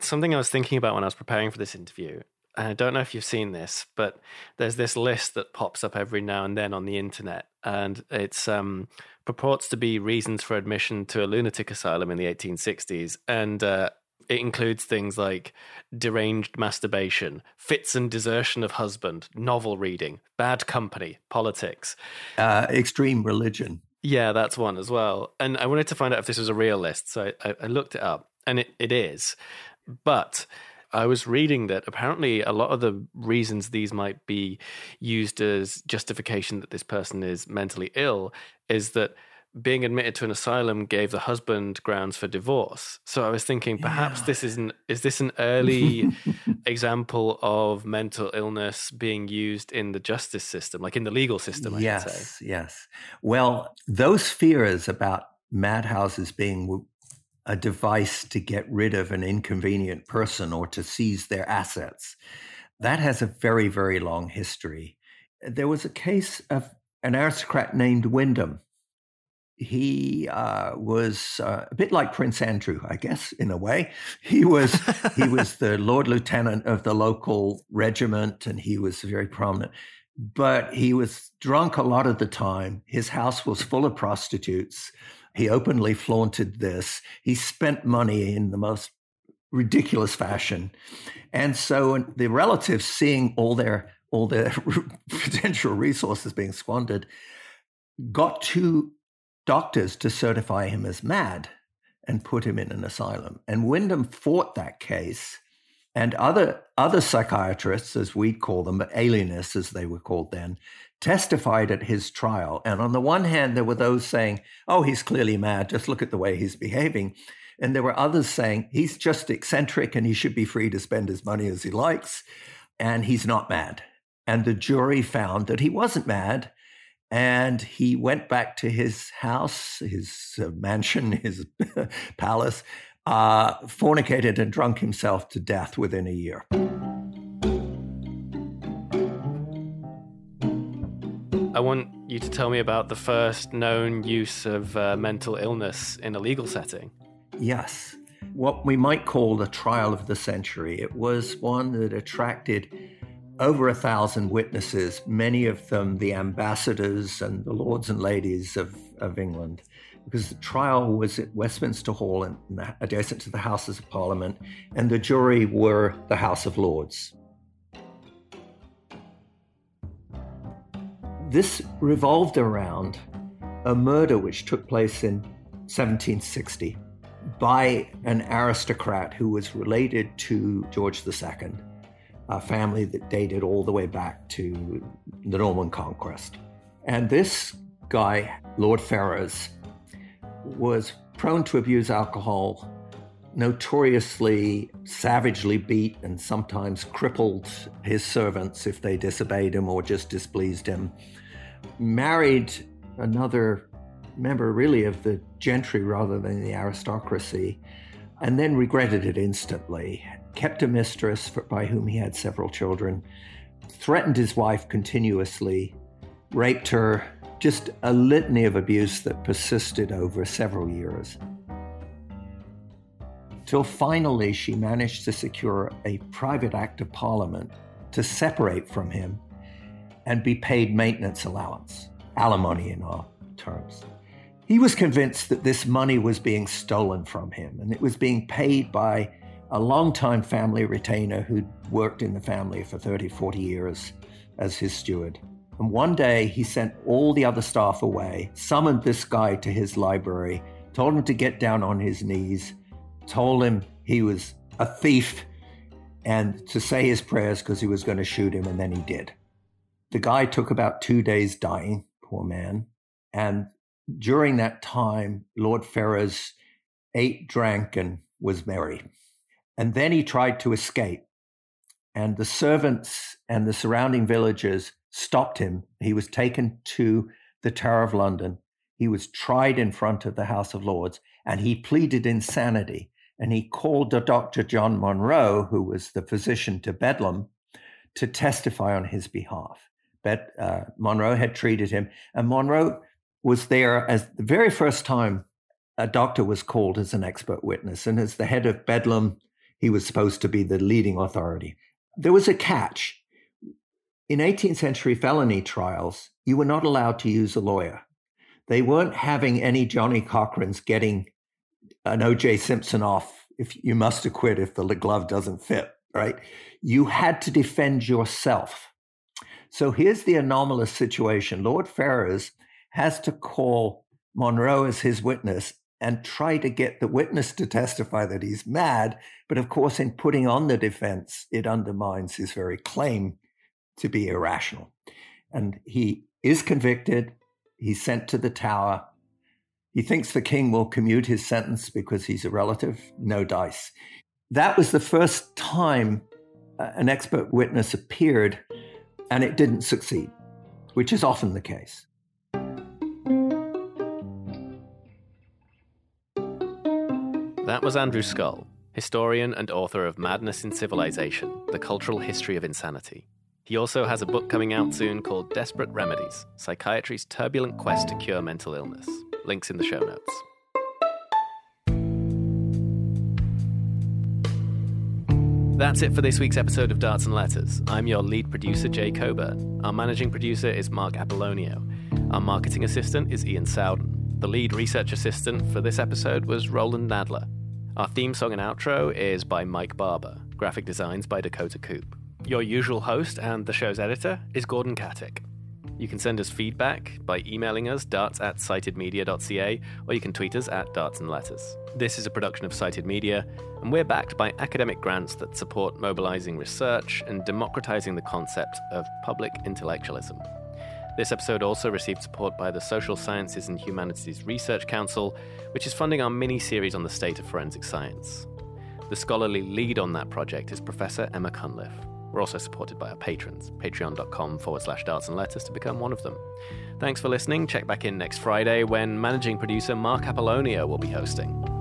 Something I was thinking about when I was preparing for this interview. And I don't know if you've seen this, but there's this list that pops up every now and then on the internet, and it's um, purports to be reasons for admission to a lunatic asylum in the 1860s, and uh, it includes things like deranged masturbation, fits and desertion of husband, novel reading, bad company, politics, uh, extreme religion. Yeah, that's one as well. And I wanted to find out if this was a real list, so I, I looked it up, and it, it is. But I was reading that apparently a lot of the reasons these might be used as justification that this person is mentally ill is that being admitted to an asylum gave the husband grounds for divorce. So I was thinking perhaps yeah. this is an is this an early example of mental illness being used in the justice system, like in the legal system, I yes, Yes. Well, those fears about madhouses being a device to get rid of an inconvenient person or to seize their assets. That has a very, very long history. there was a case of an aristocrat named Windham. He uh, was uh, a bit like Prince Andrew, I guess, in a way. He was he was the Lord Lieutenant of the local regiment, and he was very prominent. But he was drunk a lot of the time. His house was full of prostitutes. He openly flaunted this. He spent money in the most ridiculous fashion. And so the relatives seeing all their all their potential resources being squandered got two doctors to certify him as mad and put him in an asylum. And Windham fought that case and other other psychiatrists as we'd call them, but alienists as they were called then, testified at his trial. And on the one hand, there were those saying, oh, he's clearly mad. Just look at the way he's behaving. And there were others saying he's just eccentric and he should be free to spend his money as he likes. And he's not mad. And the jury found that he wasn't mad. And he went back to his house, his uh, mansion, his palace, uh, fornicated and drunk himself to death within a year. I want you to tell me about the first known use of uh, mental illness in a legal setting. Yes. What we might call the trial of the century. It was one that attracted over a thousand witnesses, many of them the ambassadors and the lords and ladies of, of England, because the trial was at Westminster Hall and adjacent to the Houses of Parliament, and the jury were the House of Lords. This revolved around a murder which took place in 1760 by an aristocrat who was related to George II, a family that dated all the way back to the Norman conquest. And this guy, Lord Ferrers, was prone to abuse alcohol, notoriously savagely beat and sometimes crippled his servants if they disobeyed him or just displeased him, married another member really of the gentry rather than the aristocracy, and then regretted it instantly. Kept a mistress for, by whom he had several children, threatened his wife continuously, raped her, just a litany of abuse that persisted over several years. Till finally, she managed to secure a private act of parliament to separate from him and be paid maintenance allowance, alimony in our terms. He was convinced that this money was being stolen from him and it was being paid by a longtime family retainer who'd worked in the family for 30, 40 years as his steward. And one day he sent all the other staff away, summoned this guy to his library, told him to get down on his knees, told him he was a thief and to say his prayers because he was going to shoot him, and then he did. The guy took about two days dying, poor man. And during that time, Lord Ferrers ate, drank, and was merry. And then he tried to escape. And the servants and the surrounding villagers stopped him. He was taken to the Tower of London. He was tried in front of the House of Lords, and he pleaded insanity. And he called Dr. John Monro, who was the physician to Bedlam, to testify on his behalf. But uh, Monro had treated him, and Monro was there as the very first time a doctor was called as an expert witness. And as the head of Bedlam, he was supposed to be the leading authority. There was a catch. In 18th century felony trials, you were not allowed to use a lawyer. They weren't having any Johnnie Cochran's getting an OJ Simpson off if you must acquit if the glove doesn't fit, right? You had to defend yourself. So here's the anomalous situation. Lord Ferrers has to call Monro as his witness and try to get the witness to testify that he's mad. But of course, in putting on the defense, it undermines his very claim to be irrational. And he is convicted. He's sent to the tower. He thinks the king will commute his sentence because he's a relative. No dice. That was the first time uh, an expert witness appeared, and it didn't succeed, which is often the case. That was Andrew Scull, historian and author of Madness in Civilization The Cultural History of Insanity. He also has a book coming out soon called Desperate Remedies Psychiatry's Turbulent Quest to Cure Mental Illness. Links in the show notes. That's it for this week's episode of Darts and Letters. I'm your lead producer, Jay Cockburn. Our managing producer is Mark Apollonio. Our marketing assistant is Ian Sowden. The lead research assistant for this episode was Roland Nadler. Our theme song and outro is by Mike Barber. Graphic designs by Dakota Coop. Your usual host and the show's editor is Gordon Katic. You can send us feedback by emailing us darts at citedmedia.ca or you can tweet us at darts and letters. This is a production of Cited Media, and we're backed by academic grants that support mobilizing research and democratizing the concept of public intellectualism. This episode also received support by the Social Sciences and Humanities Research Council, which is funding our mini series on the state of forensic science. The scholarly lead on that project is Professor Emma Cunliffe. We're also supported by our patrons, patreon.com forward slash darts and letters to become one of them. Thanks for listening. Check back in next Friday when managing producer Mark Apollonio will be hosting.